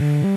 うん。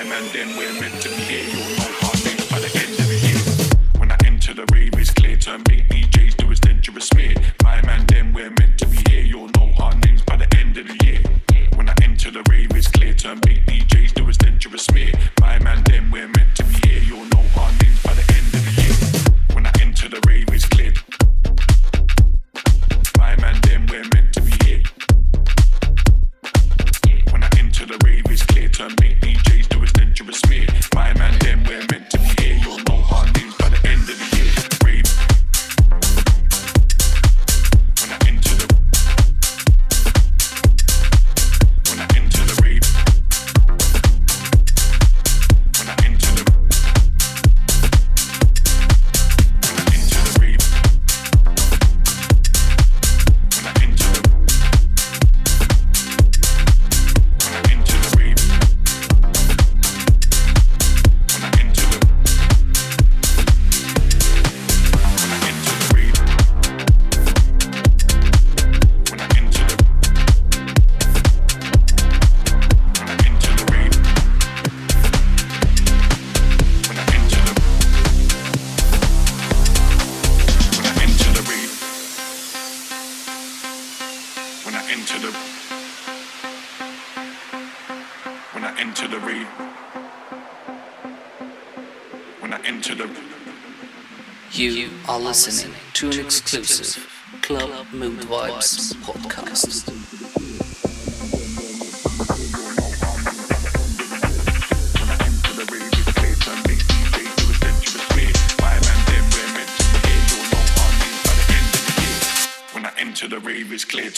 Exclusive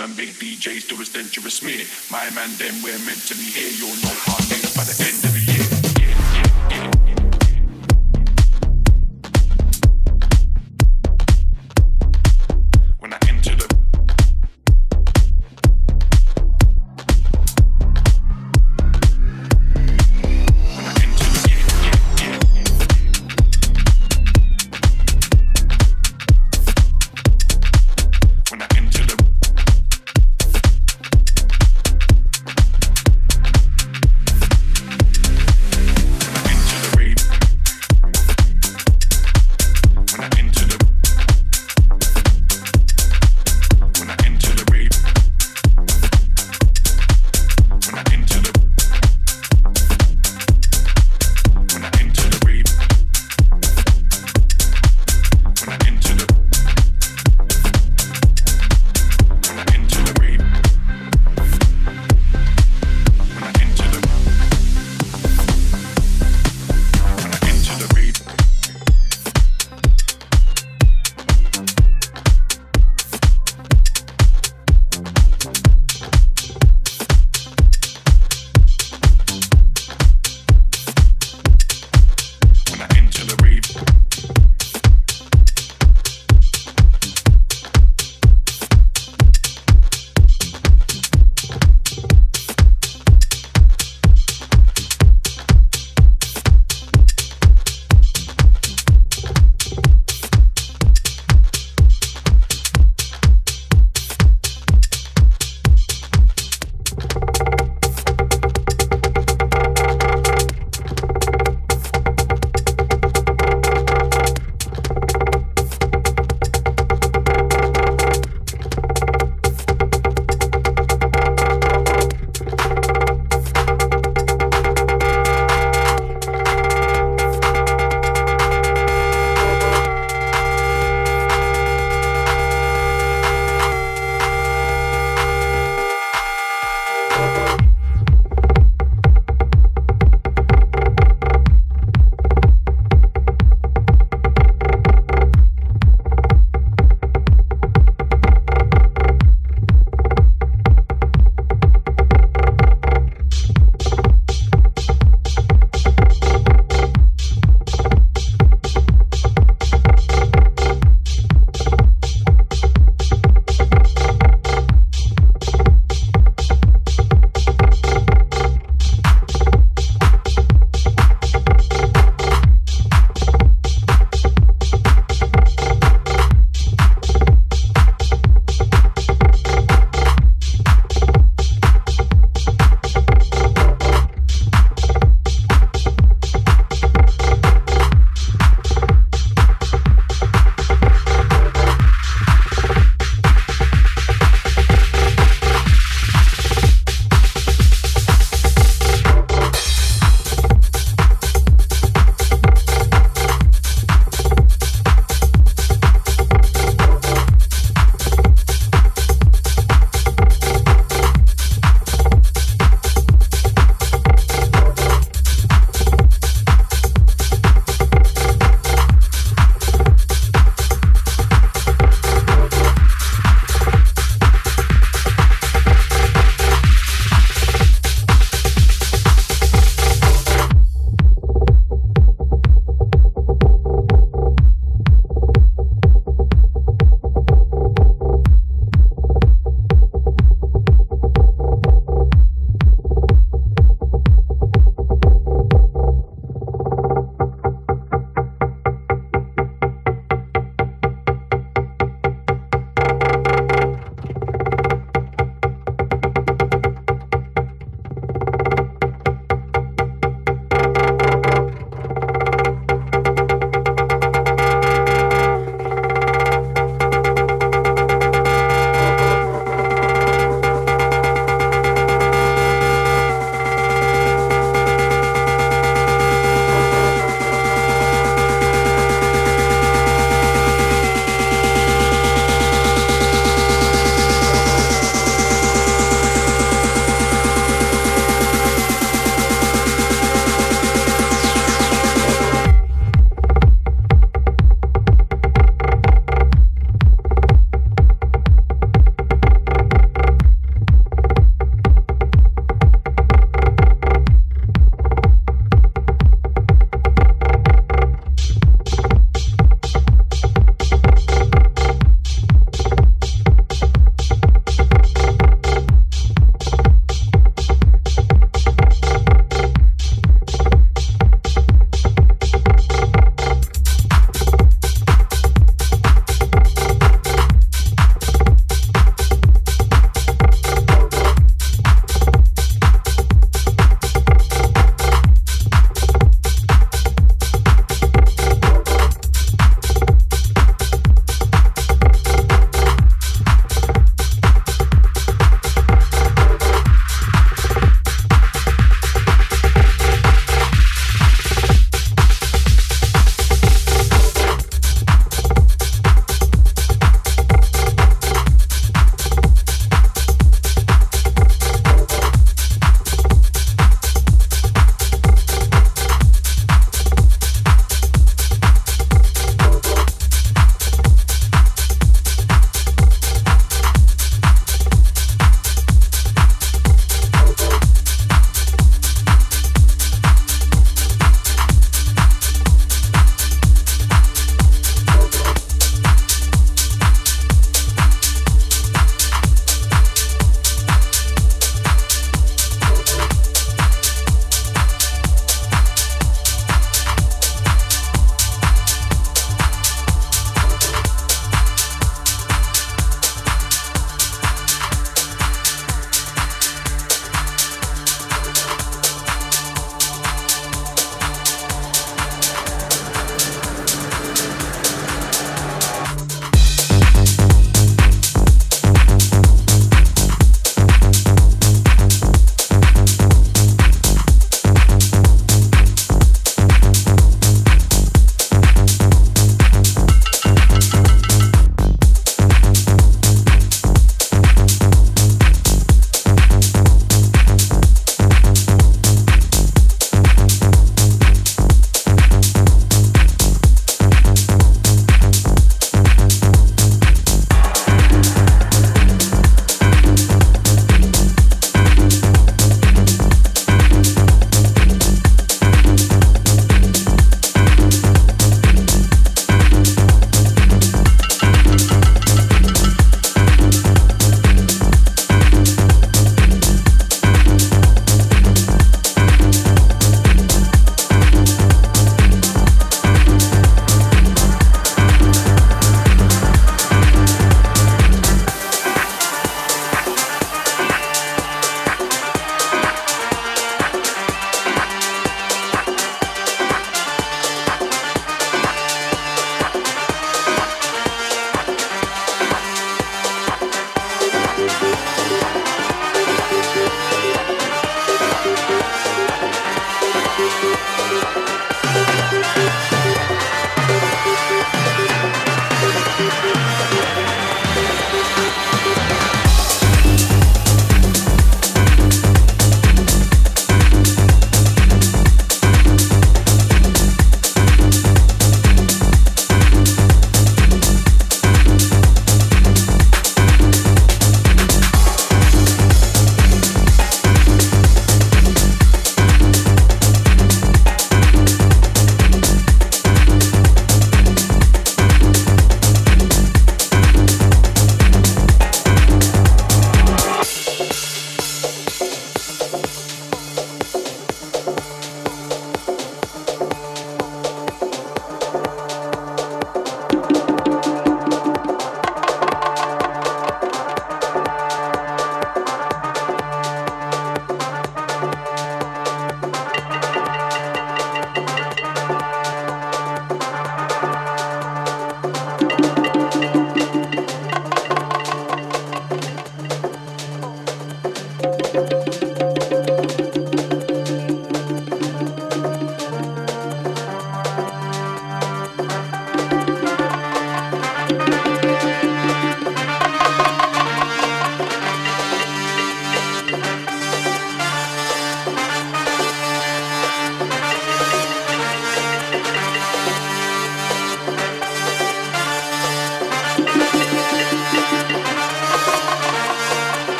Turn big DJs to a dangerous smear. My man, them we're meant to be here. You're no hard by the end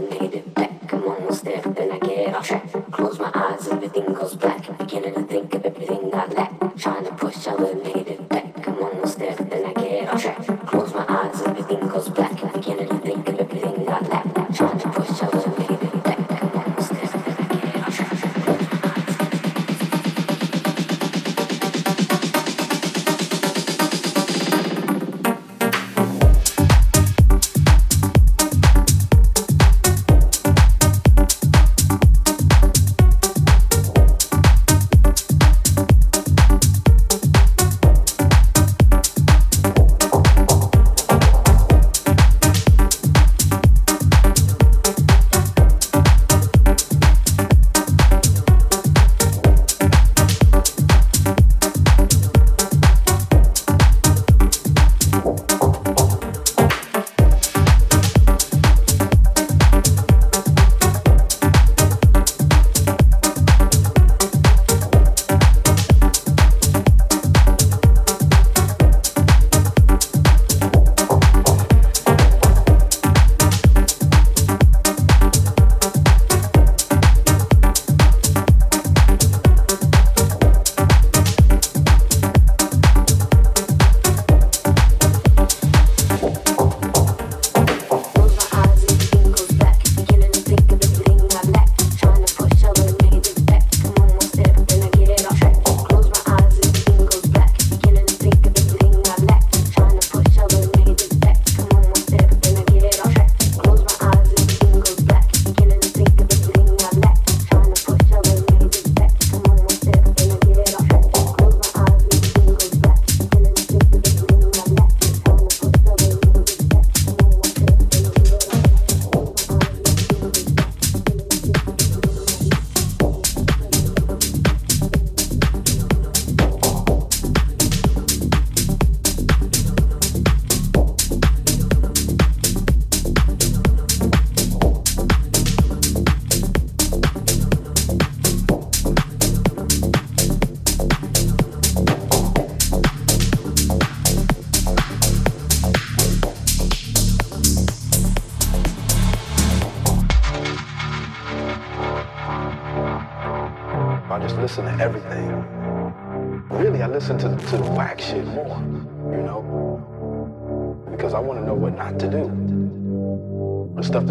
then it back. I'm almost there, then I get off track. Close my eyes, everything goes black.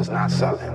is not selling.